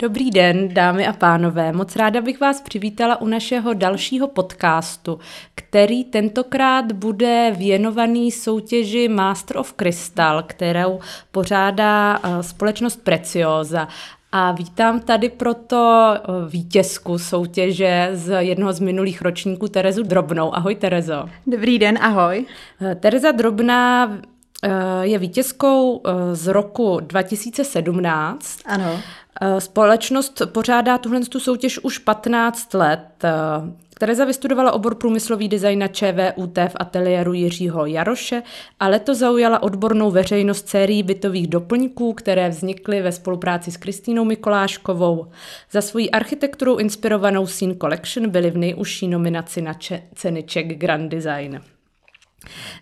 Dobrý den, dámy a pánové. Moc ráda bych vás přivítala u našeho dalšího podcastu, který tentokrát bude věnovaný soutěži Master of Crystal, kterou pořádá eh, společnost Preciosa. A vítám tady proto eh, vítězku soutěže z jednoho z minulých ročníků Terezu Drobnou. Ahoj Terezo. Dobrý den, ahoj. Eh, Tereza Drobná je vítězkou z roku 2017. Ano. Eh, společnost pořádá tuhle tu soutěž už 15 let. Eh, Tereza vystudovala obor průmyslový design na ČVUT v ateliéru Jiřího Jaroše a letos zaujala odbornou veřejnost sérií bytových doplňků, které vznikly ve spolupráci s Kristýnou Mikoláškovou. Za svoji architekturu inspirovanou Scene Collection byly v nejužší nominaci na ceny Czech Grand Design.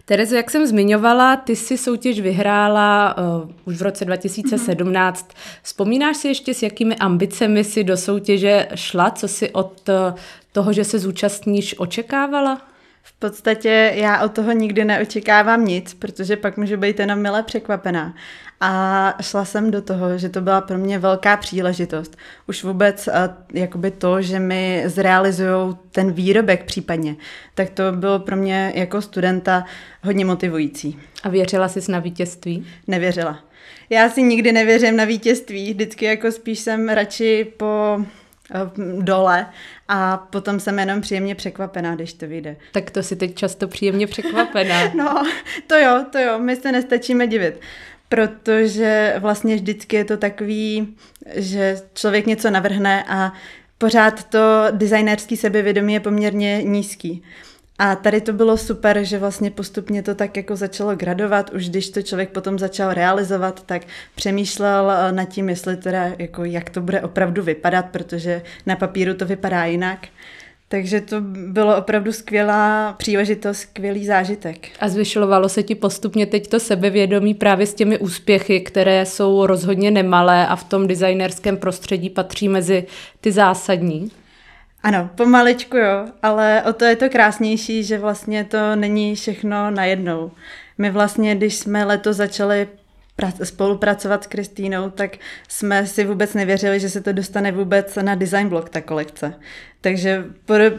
Terezo, jak jsem zmiňovala, ty si soutěž vyhrála uh, už v roce 2017. Vzpomínáš si ještě, s jakými ambicemi si do soutěže šla? Co si od uh, toho, že se zúčastníš, očekávala? V podstatě já od toho nikdy neočekávám nic, protože pak můžu být jenom milé překvapená. A šla jsem do toho, že to byla pro mě velká příležitost. Už vůbec jakoby to, že mi zrealizují ten výrobek případně, tak to bylo pro mě jako studenta hodně motivující. A věřila jsi na vítězství? Nevěřila. Já si nikdy nevěřím na vítězství, vždycky jako spíš jsem radši po Eh, dole a potom jsem jenom příjemně překvapená, když to vyjde. Tak to si teď často příjemně překvapená. no, to jo, to jo, my se nestačíme divit. Protože vlastně vždycky je to takový, že člověk něco navrhne a pořád to designerský sebevědomí je poměrně nízký. A tady to bylo super, že vlastně postupně to tak jako začalo gradovat, už když to člověk potom začal realizovat, tak přemýšlel eh, nad tím, jestli teda jako jak to bude opravdu vypadat, protože na papíru to vypadá jinak. Takže to bylo opravdu skvělá příležitost, skvělý zážitek. A zvyšovalo se ti postupně teď to sebevědomí právě s těmi úspěchy, které jsou rozhodně nemalé a v tom designerském prostředí patří mezi ty zásadní? Ano, pomaličku jo, ale o to je to krásnější, že vlastně to není všechno najednou. My vlastně, když jsme letos začali spolupracovat s Kristýnou, tak jsme si vůbec nevěřili, že se to dostane vůbec na design blog, ta kolekce. Takže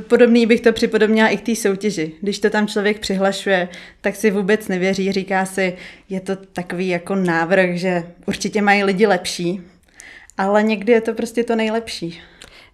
podobný bych to připodobnila i k té soutěži. Když to tam člověk přihlašuje, tak si vůbec nevěří, říká si, je to takový jako návrh, že určitě mají lidi lepší, ale někdy je to prostě to nejlepší.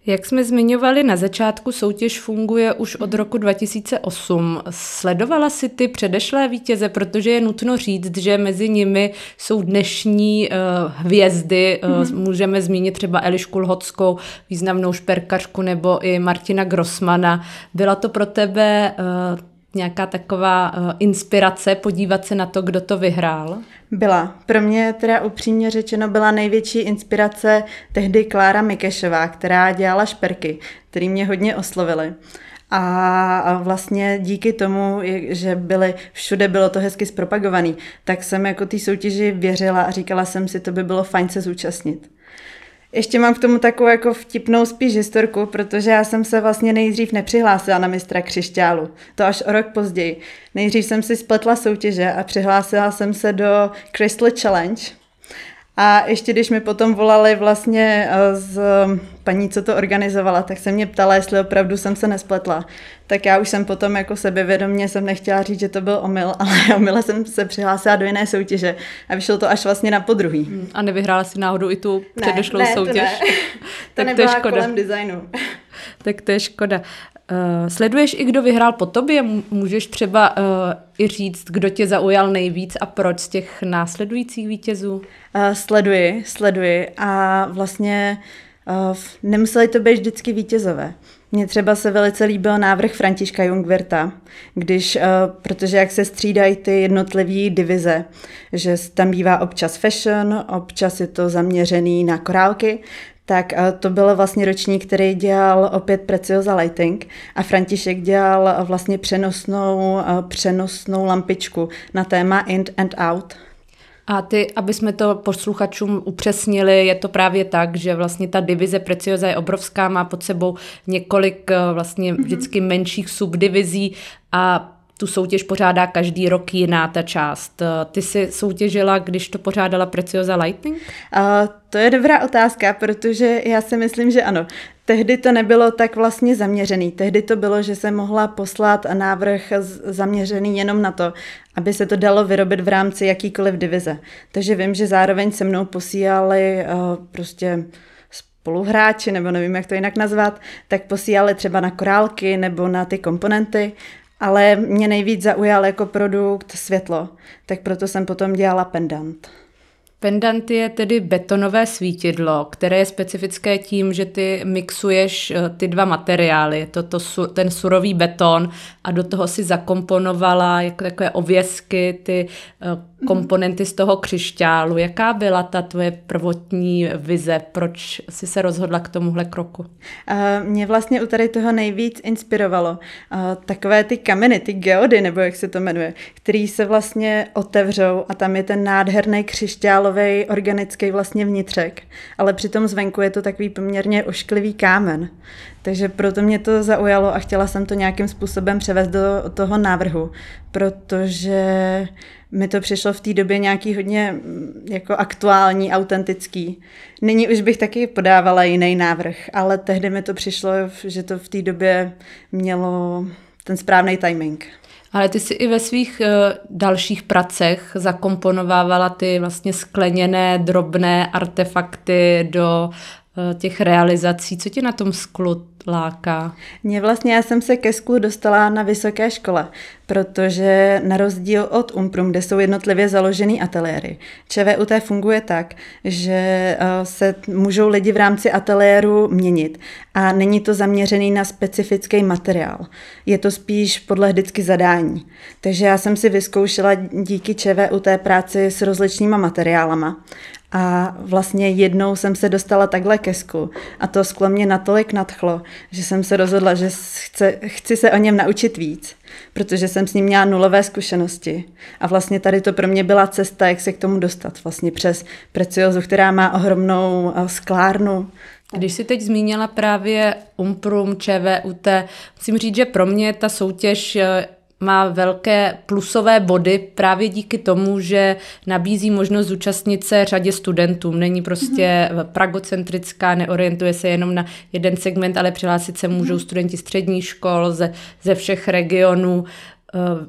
Jak jsme zmiňovali na začátku, soutěž funguje už od roku 2008. Sledovala si ty předešlé vítěze, protože je nutno říct, že mezi nimi jsou dnešní uh, hvězdy. Mm-hmm. Můžeme zmínit třeba Elišku Lhotskou, významnou šperkařku, nebo i Martina Grossmana. Byla to pro tebe uh, nějaká taková uh, inspirace podívat se na to, kdo to vyhrál? Byla. Pro mě teda upřímně řečeno byla největší inspirace tehdy Klára Mikešová, která dělala šperky, který mě hodně oslovily. A vlastně díky tomu, že byly, všude bylo to hezky zpropagovaný, tak jsem jako té soutěži věřila a říkala jsem si, to by bylo fajn se zúčastnit. Ještě mám k tomu takovou jako vtipnou spíš historku, protože já jsem se vlastně nejdřív nepřihlásila na mistra křišťálu. To až o rok později. Nejdřív jsem si spletla soutěže a přihlásila jsem se do Crystal Challenge, a ještě když mi potom volali vlastně eh, z paní, co to organizovala, tak se mě ptala, jestli opravdu jsem se nespletla. Tak já už jsem potom jako sebevědomně jsem nechtěla říct, že to byl omyl, ale omyle jsem se přihlásila do jiné soutěže a vyšlo to až vlastně na podruhý. A nevyhrála si náhodou i tu předešlou ne, soutěž? To ne. to tak to je škoda. kolem designu. tak to je škoda. Uh, sleduješ i kdo vyhrál po tobě? Můžeš třeba uh, i říct, kdo tě zaujal nejvíc a proč z těch následujících vítězů? Uh, sleduji, sleduji a vlastně uh, nemuseli to být vždycky vítězové. Mně třeba se velice líbil návrh Františka Jungverta, když, uh, protože jak se střídají ty jednotlivé divize, že tam bývá občas fashion, občas je to zaměřený na korálky, tak to byl vlastně ročník, který dělal opět Preciosa Lighting a František dělal vlastně přenosnou, přenosnou lampičku na téma In and Out. A ty, aby jsme to posluchačům upřesnili, je to právě tak, že vlastně ta divize Preciosa je obrovská, má pod sebou několik vlastně mhm. vždycky menších subdivizí a tu soutěž pořádá každý rok jiná ta část. Ty jsi soutěžila, když to pořádala Preciosa Lightning? Uh, to je dobrá otázka, protože já si myslím, že ano. Tehdy to nebylo tak vlastně zaměřený. Tehdy to bylo, že se mohla poslat návrh zaměřený jenom na to, aby se to dalo vyrobit v rámci jakýkoliv divize. Takže vím, že zároveň se mnou posílali uh, prostě spoluhráči, nebo nevím, jak to jinak nazvat, tak posílali třeba na korálky nebo na ty komponenty, ale mě nejvíc zaujal jako produkt světlo, tak proto jsem potom dělala pendant. Pendant je tedy betonové svítidlo, které je specifické tím, že ty mixuješ eh, ty dva materiály. To, to ten surový beton a do toho si zakomponovala jako takové ovězky, ty eh, komponenty z toho křišťálu. Jaká byla ta tvoje prvotní vize? Proč jsi se rozhodla k tomuhle kroku? Uh, mě vlastně u tady toho nejvíc inspirovalo uh, takové ty kameny, ty geody, nebo jak se to jmenuje, který se vlastně otevřou a tam je ten nádherný křišťálový organický vlastně vnitřek, ale přitom zvenku je to takový poměrně ošklivý kámen. Takže proto mě to zaujalo a chtěla jsem to nějakým způsobem převést do toho návrhu, protože mi to přišlo v té době nějaký hodně mm, jako aktuální, autentický. Nyní už bych taky podávala jiný návrh, ale tehdy mi to přišlo, že to v té době mělo ten správný timing. Ale ty si i ve svých uh, dalších pracech zakomponovávala ty vlastně skleněné drobné artefakty do uh, těch realizací. Co tě na tom sklu láká? Mě vlastně, já jsem se ke sklu dostala na vysoké škole, protože na rozdíl od Umprum, kde jsou jednotlivě založený ateliéry, ČVUT funguje tak, že eh, se můžou lidi v rámci ateliéru měnit a není to zaměřený na specifický materiál. Je to spíš podle vždycky zadání. Takže já jsem si vyzkoušela díky ČVUT práci s rozličnýma materiálama a vlastně jednou jsem se dostala takhle ke sklu a to sklo mě natolik nadchlo, že jsem se rozhodla, že chce, chci se o něm naučit víc, protože jsem s ním měla nulové zkušenosti. A vlastně tady to pro mě byla cesta, jak se k tomu dostat. Vlastně přes Preciozu, která má ohromnou eh, sklárnu, když si teď zmínila právě Umprum, ČVUT, musím říct, že pro mě ta soutěž eh, má velké plusové body právě díky tomu, že nabízí možnost zúčastnit se řadě studentů. Není prostě mm-hmm. pragocentrická, neorientuje se jenom na jeden segment, ale přihlásit se můžou mm-hmm. studenti středních škol ze, ze všech regionů. Eh,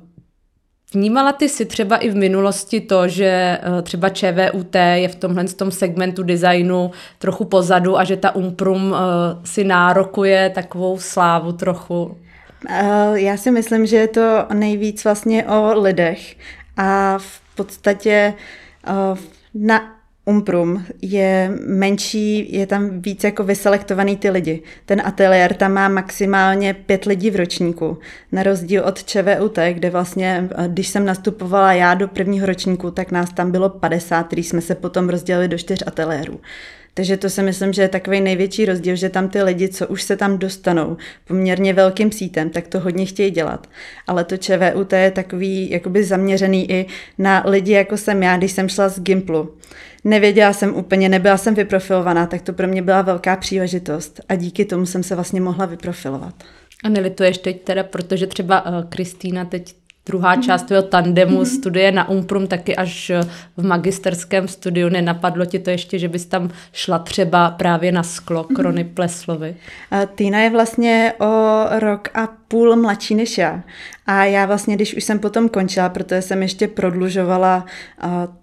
vnímala ty si třeba i v minulosti to, že eh, třeba ČVUT je v tomhle tom segmentu designu trochu pozadu a že ta Umprum eh, si nárokuje takovou slávu trochu? Eh, já si myslím, že je to nejvíc vlastně o lidech a v podstatě eh, na Umprum je menší, je tam víc jako vyselektovaný ty lidi. Ten ateliér tam má maximálně pět lidí v ročníku, na rozdíl od ČVUT, kde vlastně, eh, když jsem nastupovala já do prvního ročníku, tak nás tam bylo 50, který jsme se potom rozdělili do čtyř ateliérů. Takže to si myslím, že je takový největší rozdíl, že tam ty lidi, co už se tam dostanou poměrně velkým sítem, tak to hodně chtějí dělat. Ale to ČVUT je takový jakoby zaměřený i na lidi, jako jsem já, když jsem šla z Gimplu. Nevěděla jsem úplně, nebyla jsem vyprofilovaná, tak to pro mě byla velká příležitost a díky tomu jsem se vlastně mohla vyprofilovat. A nelituješ teď teda, protože třeba uh, Kristýna teď druhá část tvého tandemu mm-hmm. studie na Umprum taky až eh, v magisterském studiu. Nenapadlo ti to ještě, že bys tam šla třeba právě na sklo Krony mm-hmm. Pleslovy? Týna je vlastně o rok a půl mladší než já. A já vlastně, když už jsem potom končila, protože jsem ještě prodlužovala,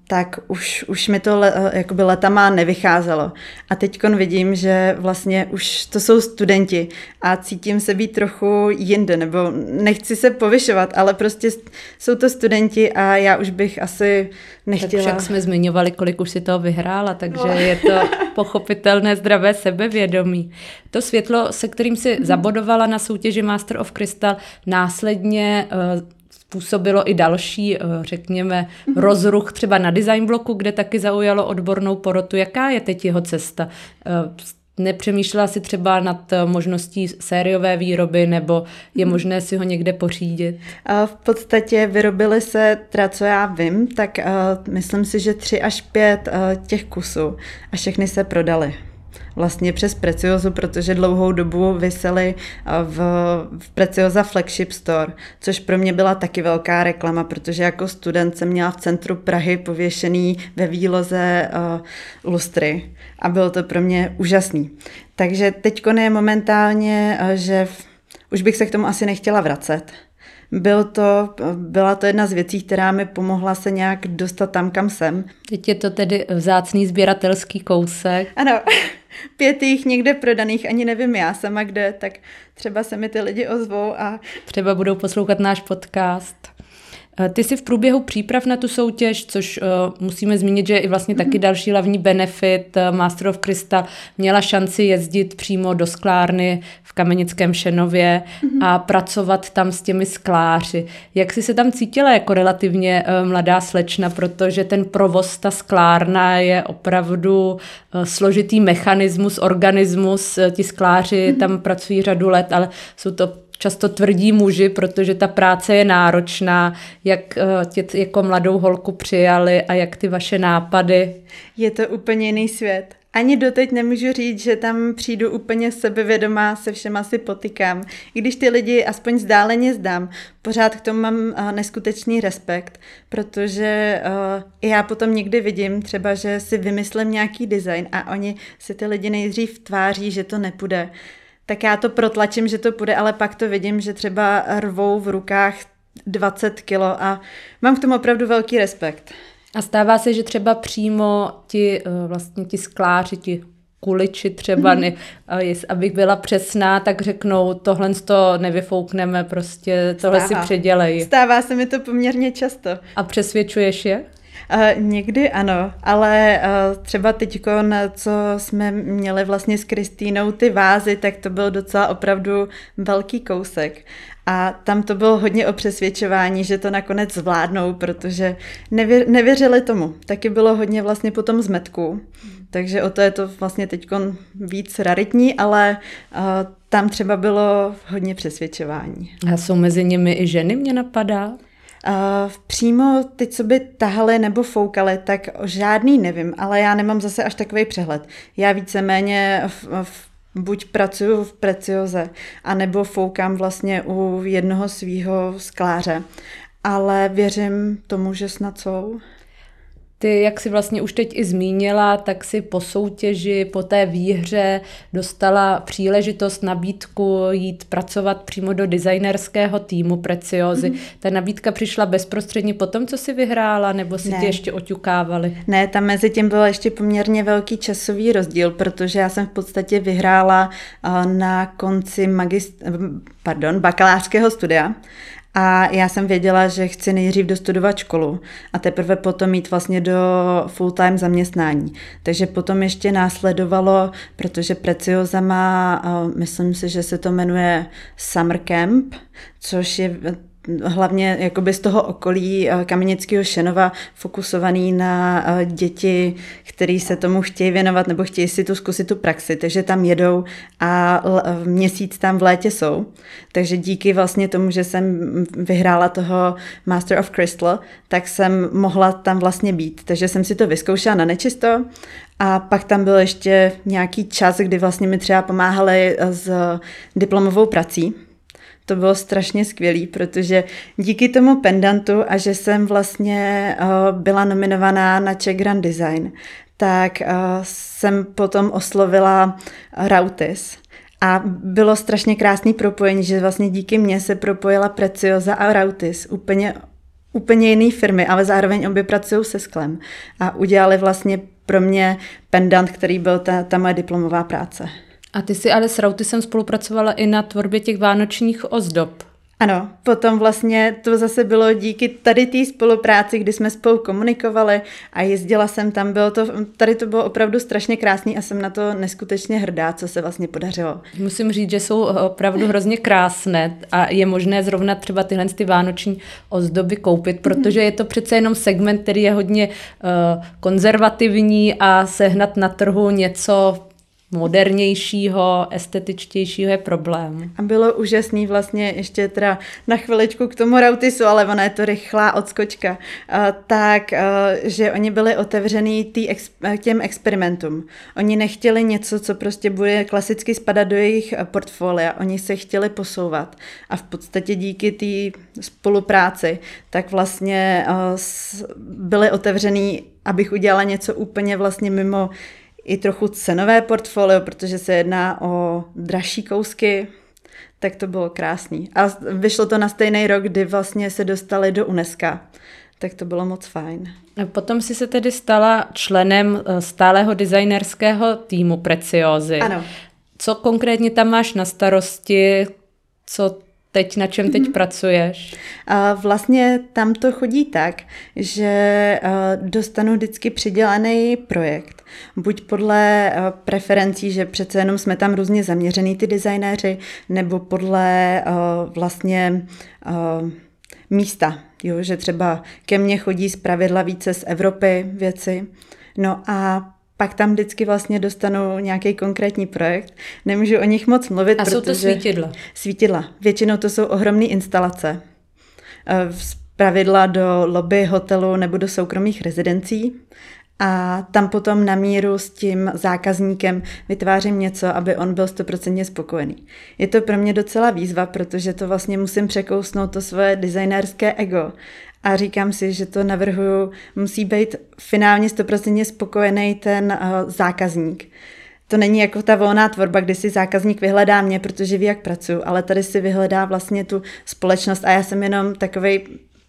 tak už, už mi to le, jakoby letama nevycházelo. A teď vidím, že vlastně už to jsou studenti a cítím se být trochu jinde, nebo nechci se povyšovat, ale prostě jsou to studenti a já už bych asi nechtěla. Tak však jsme zmiňovali, kolik už si toho vyhrála, takže no. je to pochopitelné zdravé sebevědomí. To světlo, se kterým si mm-hmm. zabodovala na soutěži Master of Crystal, následně uh, způsobilo i další, uh, řekněme, mm-hmm. rozruch třeba na design bloku, kde taky zaujalo odbornou porotu. Jaká je teď jeho cesta? Uh, Nepřemýšlela si třeba nad možností sériové výroby nebo je mhm. možné si ho někde pořídit? V podstatě vyrobily se, teda co já vím, tak myslím si, že tři až pět těch kusů a všechny se prodaly. Vlastně přes Preciozu, protože dlouhou dobu vysely v, v Precioza Flagship Store, což pro mě byla taky velká reklama, protože jako student jsem měla v centru Prahy pověšený ve výloze uh, lustry a bylo to pro mě úžasný. Takže teď je momentálně, že v, už bych se k tomu asi nechtěla vracet, byl to, byla to jedna z věcí, která mi pomohla se nějak dostat tam, kam jsem. Teď je to tedy vzácný sběratelský kousek. Ano, pět jich někde prodaných, ani nevím já sama kde, tak třeba se mi ty lidi ozvou a... Třeba budou poslouchat náš podcast. Eh, ty jsi v průběhu příprav na tu soutěž, což uh, musíme zmínit, že je i vlastně taky mhm. další hlavní benefit uh, Master of Crystal, měla šanci jezdit přímo do sklárny v Kamenickém Šenově mm-hmm. a pracovat tam s těmi skláři. Jak jsi se tam cítila jako relativně mladá slečna, protože ten provoz, ta sklárna je opravdu složitý mechanismus, organismus, ti skláři mm-hmm. tam pracují řadu let, ale jsou to často tvrdí muži, protože ta práce je náročná, jak eh, tě jako mladou holku přijali a jak ty vaše nápady. Je to úplně jiný svět. Ani doteď nemůžu říct, že tam přijdu úplně sebevědomá, se všema si potykám. I když ty lidi aspoň zdáleně zdám, pořád k tomu mám uh, neskutečný respekt, protože uh, já potom někdy vidím třeba, že si vymyslím nějaký design a oni si ty lidi nejdřív tváří, že to nepůjde tak já to protlačím, že to půjde, ale pak to vidím, že třeba rvou v rukách 20 kilo a mám k tomu opravdu velký respekt. A stává se, že třeba přímo ti, eh, vlastně ti skláři, ti kuliči třeba, mm-hmm. ne, abych byla přesná, tak řeknou, tohle to nevyfoukneme, prostě tohle Stává. si předělej. Stává se mi to poměrně často. A přesvědčuješ je? Uh, někdy ano, ale uh, třeba teď, co jsme měli vlastně s Kristýnou ty vázy, tak to byl docela opravdu velký kousek. A tam to bylo hodně o přesvědčování, že to nakonec zvládnou, protože nevě, nevěřili tomu. Taky bylo hodně vlastně potom zmetku. Takže o to je to vlastně teď víc raritní, ale uh, tam třeba bylo hodně přesvědčování. A jsou mezi nimi i ženy, mě napadá? Uh, přímo ty, co by tahali nebo foukali, tak žádný nevím, ale já nemám zase až takový přehled. Já víceméně v, v, buď pracuju v precioze, anebo foukám vlastně u jednoho svého skláře. Ale věřím tomu, že snad jsou. Ty, jak si vlastně už teď i zmínila, tak si po soutěži, po té výhře dostala příležitost, nabídku jít pracovat přímo do designerského týmu Preciozy. Mm-hmm. Ta nabídka přišla bezprostředně po tom, co si vyhrála, nebo si ne. tě ještě oťukávali? Ne, tam mezi tím byl ještě poměrně velký časový rozdíl, protože já jsem v podstatě vyhrála na konci magist- pardon, bakalářského studia a já jsem věděla, že chci nejdřív dostudovat školu a teprve potom mít vlastně do full-time zaměstnání. Takže potom ještě následovalo, protože Precioza má, myslím si, že se to jmenuje Summer Camp, což je hlavně jakoby z toho okolí eh, Kamenického Šenova fokusovaný na eh, děti, který se tomu chtějí věnovat nebo chtějí si tu zkusit tu praxi, takže tam jedou a měsíc tam v létě jsou. Takže díky vlastně tomu, že jsem vyhrála toho Master of Crystal, tak jsem mohla tam vlastně být. Takže jsem si to vyzkoušela na nečisto a pak tam byl ještě nějaký čas, kdy vlastně mi třeba pomáhali s diplomovou prací, to bylo strašně skvělý, protože díky tomu pendantu a že jsem vlastně uh, byla nominovaná na Czech Grand Design, tak uh, jsem potom oslovila Rautis. A bylo strašně krásný propojení, že vlastně díky mně se propojila Precioza a Rautis, úplně, úplně jiný firmy, ale zároveň obě pracují se sklem. A udělali vlastně pro mě pendant, který byl ta, ta moje diplomová práce. A ty si ale s Rautisem spolupracovala i na tvorbě těch vánočních ozdob. Ano, potom vlastně to zase bylo díky tady té spolupráci, kdy jsme spolu komunikovali a jezdila jsem tam, bylo to, tady to bylo opravdu strašně krásný a jsem na to neskutečně hrdá, co se vlastně podařilo. Musím říct, že jsou opravdu hrozně krásné a je možné zrovna třeba tyhle ty vánoční ozdoby koupit, protože je to přece jenom segment, který je hodně uh, konzervativní a sehnat na trhu něco modernějšího, estetičtějšího je problém. A bylo úžasný vlastně ještě teda na chviličku k tomu Rautisu, ale ona je to rychlá odskočka, tak, že oni byli otevřený těm experimentům. Oni nechtěli něco, co prostě bude klasicky spadat do jejich portfolia. Oni se chtěli posouvat. A v podstatě díky té spolupráci, tak vlastně byli otevřený, abych udělala něco úplně vlastně mimo i trochu cenové portfolio, protože se jedná o dražší kousky, tak to bylo krásný. A vyšlo to na stejný rok, kdy vlastně se dostali do UNESCO, tak to bylo moc fajn. Potom si se tedy stala členem eh, stálého designerského týmu Preciozy. Ano. Co konkrétně tam máš na starosti, co teď, na čem teď mm-hmm. pracuješ? A vlastně tam to chodí tak, že dostanu vždycky přidělený projekt. Buď podle preferencí, že přece jenom jsme tam různě zaměřený ty designéři, nebo podle vlastně místa, jo, že třeba ke mně chodí z pravidla více z Evropy věci. No a pak tam vždycky vlastně dostanu nějaký konkrétní projekt. Nemůžu o nich moc mluvit. A jsou to svítidla? Svítidla. Většinou to jsou ohromné instalace. Eh, z pravidla do lobby hotelu nebo do soukromých rezidencí. A tam potom na míru s tím zákazníkem vytvářím něco, aby on byl stoprocentně spokojený. Je to pro mě docela výzva, protože to vlastně musím překousnout to svoje designérské ego a říkám si, že to navrhuju, musí být finálně stoprocentně spokojený ten uh, zákazník. To není jako ta volná tvorba, kdy si zákazník vyhledá mě, protože ví, jak pracuji, ale tady si vyhledá vlastně tu společnost a já jsem jenom takový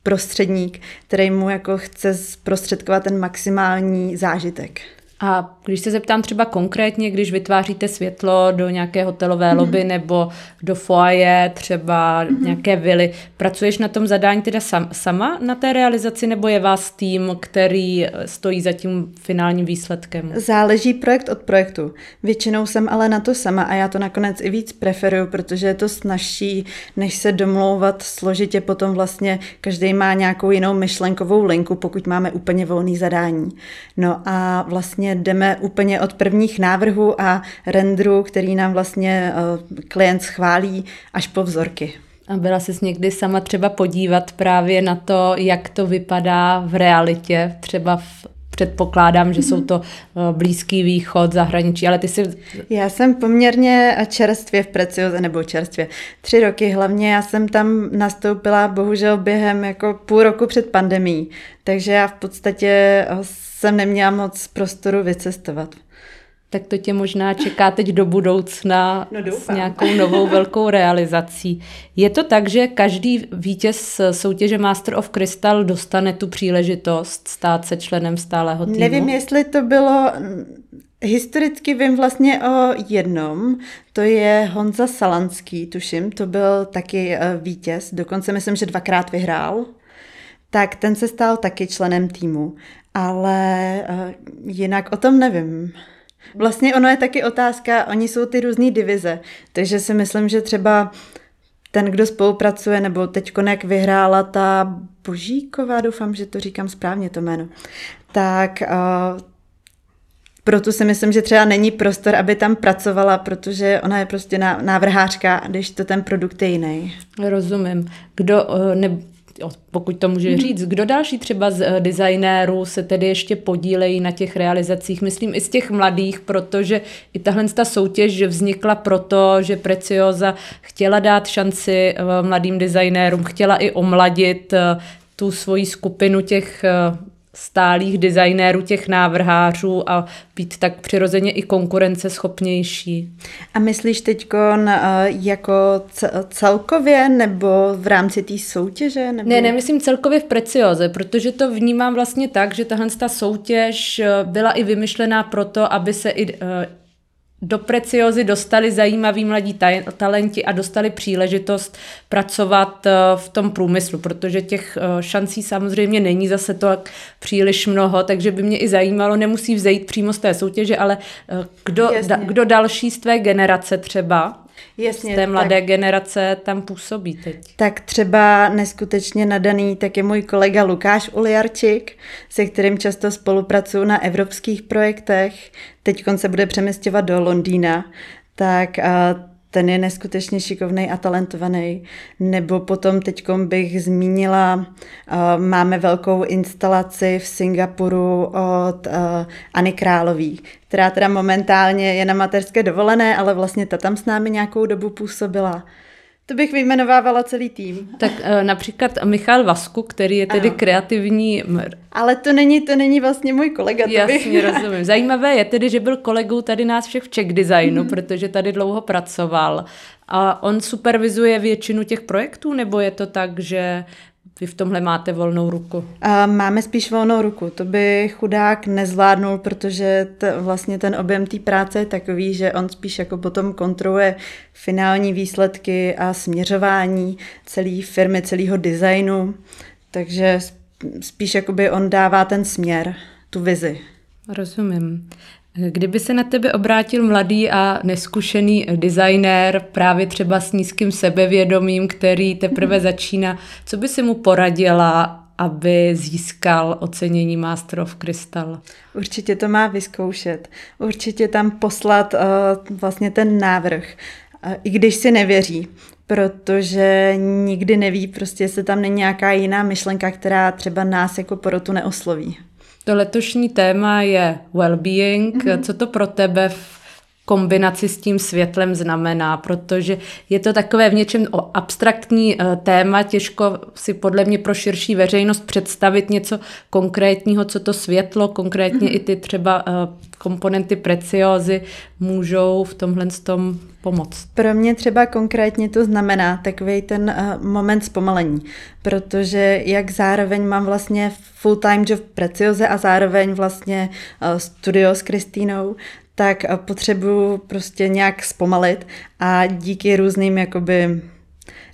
prostředník, který mu jako chce zprostředkovat ten maximální zážitek. A když se zeptám třeba konkrétně, když vytváříte světlo do nějaké hotelové mm-hmm. lobby nebo do foaje, třeba mm-hmm. nějaké vily, pracuješ na tom zadání teda sam, sama na té realizaci nebo je vás tým, který stojí za tím finálním výsledkem? Záleží projekt od projektu. Většinou jsem ale na to sama a já to nakonec i víc preferuju, protože je to snažší, než se domlouvat složitě potom vlastně každý má nějakou jinou myšlenkovou linku, pokud máme úplně volný zadání. No a vlastně jdeme úplně od prvních návrhů a renderů, který nám vlastně eh, klient schválí, až po vzorky. A byla jsi někdy sama třeba podívat právě na to, jak to vypadá v realitě, třeba v předpokládám, že jsou to eh, Blízký východ, zahraničí, ale ty si... Já jsem poměrně čerstvě v Precioze, nebo čerstvě, tři roky hlavně, já jsem tam nastoupila bohužel během jako půl roku před pandemí, takže já v podstatě jsem neměla moc prostoru vycestovat. Tak to tě možná čeká teď do budoucna no, s nějakou novou velkou realizací. Je to tak, že každý vítěz soutěže Master of Crystal dostane tu příležitost stát se členem stálého týmu? Nevím, jestli to bylo Historicky vím vlastně o jednom, to je Honza Salanský, tuším, to byl taky eh, vítěz, dokonce myslím, že dvakrát vyhrál, tak ten se stal taky členem týmu, ale uh, jinak o tom nevím. Vlastně ono je taky otázka, oni jsou ty různé divize, takže si myslím, že třeba ten, kdo spolupracuje, nebo teď jak vyhrála ta Božíková, doufám, že to říkám správně to jméno, tak uh, proto si myslím, že třeba není prostor, aby tam pracovala, protože ona je prostě návrhářka, když to ten produkt je jiný. Rozumím. Kdo, ne, pokud to může říct, kdo další třeba z eh, designérů se tedy ještě podílejí na těch realizacích, myslím i z těch mladých, protože i tahle ta soutěž vznikla proto, že Precioza chtěla dát šanci eh, mladým designérům, chtěla i omladit eh, tu svoji skupinu těch stálých designérů, těch návrhářů a být tak přirozeně i konkurenceschopnější. A myslíš teď eh, jako celkově nebo v rámci té soutěže? Nebo... Ne, nemyslím celkově v Precioze, protože to vnímám vlastně tak, že tahle ta soutěž eh, byla i vymyšlená proto, aby se i eh, do Preciozy dostali zajímaví mladí talenti a dostali příležitost pracovat eh, v tom průmyslu, protože těch eh, šancí samozřejmě není zase to příliš mnoho, takže by mě i zajímalo, nemusí vzejít přímo z té soutěže, ale eh, kdo, da, kdo další z tvé generace třeba Jasně, z té mladé tak, generace tam působí teď. Tak třeba neskutečně nadaný tak je můj kolega Lukáš Uliarčik, se kterým často spolupracuju na evropských projektech. Teď se bude přemysťovat do Londýna. Tak ten je neskutečně šikovný a talentovaný. Nebo potom teď bych zmínila, máme velkou instalaci v Singapuru od Ani Králový, která teda momentálně je na mateřské dovolené, ale vlastně ta tam s námi nějakou dobu působila. To bych vyjmenovávala celý tým. Tak uh, například Michal Vasku, který je tedy ano. kreativní... Ale to není, to není vlastně můj kolega. To Jasně, bych... rozumím. Zajímavé je tedy, že byl kolegou tady nás všech v Czech Designu, mm. protože tady dlouho pracoval. A on supervizuje většinu těch projektů, nebo je to tak, že vy v tomhle máte volnou ruku? Máme spíš volnou ruku. To by chudák nezvládnul, protože t, vlastně ten objem té práce je takový, že on spíš jako potom kontroluje finální výsledky a směřování celé firmy, celého designu. Takže spíš jakoby on dává ten směr, tu vizi. Rozumím. Kdyby se na tebe obrátil mladý a neskušený designér, právě třeba s nízkým sebevědomím, který teprve začíná, co by si mu poradila, aby získal ocenění Master of Crystal? Určitě to má vyzkoušet. Určitě tam poslat uh, vlastně ten návrh, uh, i když si nevěří, protože nikdy neví, prostě se tam není nějaká jiná myšlenka, která třeba nás jako porotu neosloví. To letošní téma je well-being. Mm-hmm. Co to pro tebe v kombinaci s tím světlem znamená, protože je to takové v něčem abstraktní eh, téma, těžko si podle mě pro širší veřejnost představit něco konkrétního, co to světlo, konkrétně mm-hmm. i ty třeba eh, komponenty preciózy můžou v tomhle tom pomoct. Pro mě třeba konkrétně to znamená takový ten uh, moment zpomalení, protože jak zároveň mám vlastně full-time job v Precioze a zároveň vlastně uh, studio s Kristýnou, tak uh, potřebuju prostě nějak zpomalit a díky různým jakoby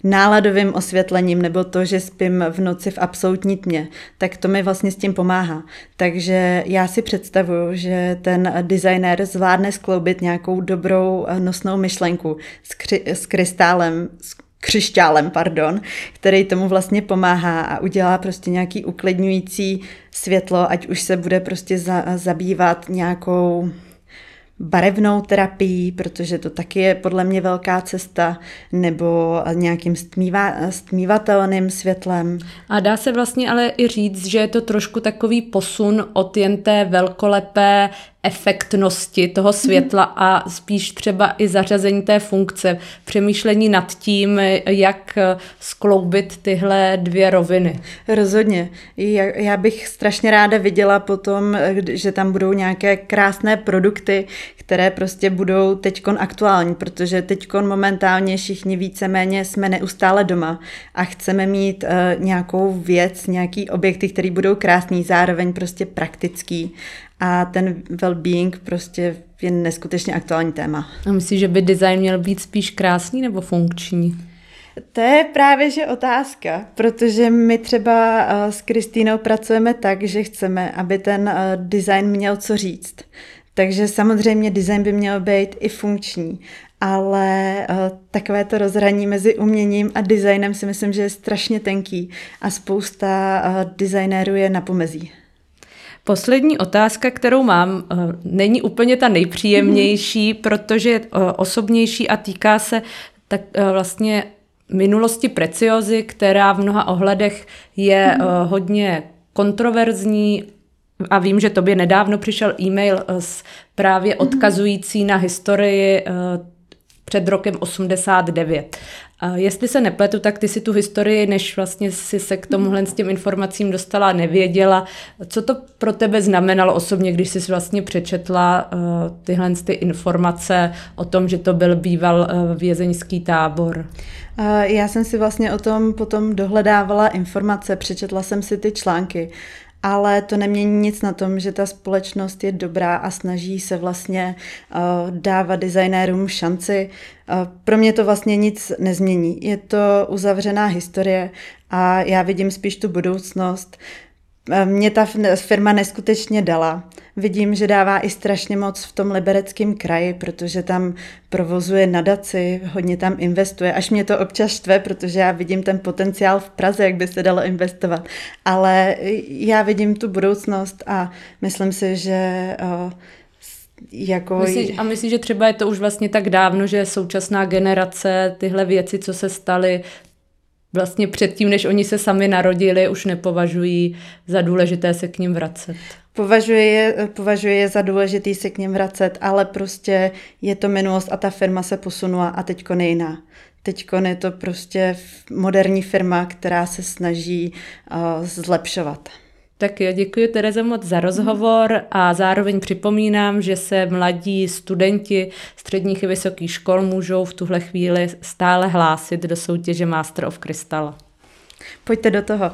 náladovým osvětlením nebo to, že spím v noci v absolutní tmě, tak to mi vlastně s tím pomáhá. Takže já si představuju, že ten designer zvládne skloubit nějakou dobrou eh, nosnou myšlenku s, kři- s krystálem, s křišťálem, pardon, který tomu vlastně pomáhá a udělá prostě nějaký uklidňující světlo, ať už se bude prostě za- zabývat nějakou barevnou terapii, protože to taky je podle mě velká cesta, nebo nějakým stmíva, stmívatelným světlem. A dá se vlastně ale i říct, že je to trošku takový posun od jen té velkolepé efektnosti toho světla a spíš třeba i zařazení té funkce, přemýšlení nad tím, jak skloubit tyhle dvě roviny. Rozhodně. Já bych strašně ráda viděla potom, že tam budou nějaké krásné produkty, které prostě budou teďkon aktuální, protože teďkon momentálně všichni víceméně jsme neustále doma a chceme mít uh, nějakou věc, nějaký objekty, které budou krásný, zároveň prostě praktický a ten well-being prostě je neskutečně aktuální téma. A myslíš, že by design měl být spíš krásný nebo funkční? To je právě že otázka, protože my třeba eh, s Kristýnou pracujeme tak, že chceme, aby ten eh, design měl co říct. Takže samozřejmě design by měl být i funkční, ale uh, takové to rozhraní mezi uměním a designem si myslím, že je strašně tenký a spousta designérů je na pomezí. Poslední otázka, kterou mám, eh, není úplně ta nejpříjemnější, mm-hmm. protože je eh, osobnější a týká se tak eh, vlastně minulosti preciozy, která v mnoha ohledech je mm-hmm. hodně kontroverzní a vím, že tobě nedávno přišel e-mail s právě mhm. odkazující na historii před rokem 89. A jestli se nepletu, tak ty si tu historii, než vlastně si se k tomuhle s těm informacím dostala, nevěděla. Co to pro tebe znamenalo osobně, když jsi vlastně přečetla uh, tyhle ty informace o tom, že to byl býval uh, vězeňský tábor? Já jsem si vlastně o tom potom dohledávala informace, přečetla jsem si ty články ale to nemění nic na tom, že ta společnost je dobrá a snaží se vlastně uh, dávat designérům šanci. Uh, pro mě to vlastně nic nezmění. Je to uzavřená historie a já vidím spíš tu budoucnost. Mě ta firma neskutečně dala. Vidím, že dává i strašně moc v tom libereckém kraji, protože tam provozuje nadaci, hodně tam investuje. Až mě to občas štve, protože já vidím ten potenciál v Praze, jak by se dalo investovat. Ale já vidím tu budoucnost a myslím si, že jako... Myslíš, a myslíš, že třeba je to už vlastně tak dávno, že současná generace tyhle věci, co se staly, vlastně předtím, než oni se sami narodili, už nepovažují za důležité se k ním vracet. Považuje je, považuje je za důležitý se k ním vracet, ale prostě je to minulost a ta firma se posunula a teďko nejná. Teď je to prostě moderní firma, která se snaží uh, zlepšovat. Tak jo, děkuji Tereze moc za rozhovor a zároveň připomínám, že se mladí studenti středních i vysokých škol můžou v tuhle chvíli stále hlásit do soutěže Master of Crystal. Pojďte do toho.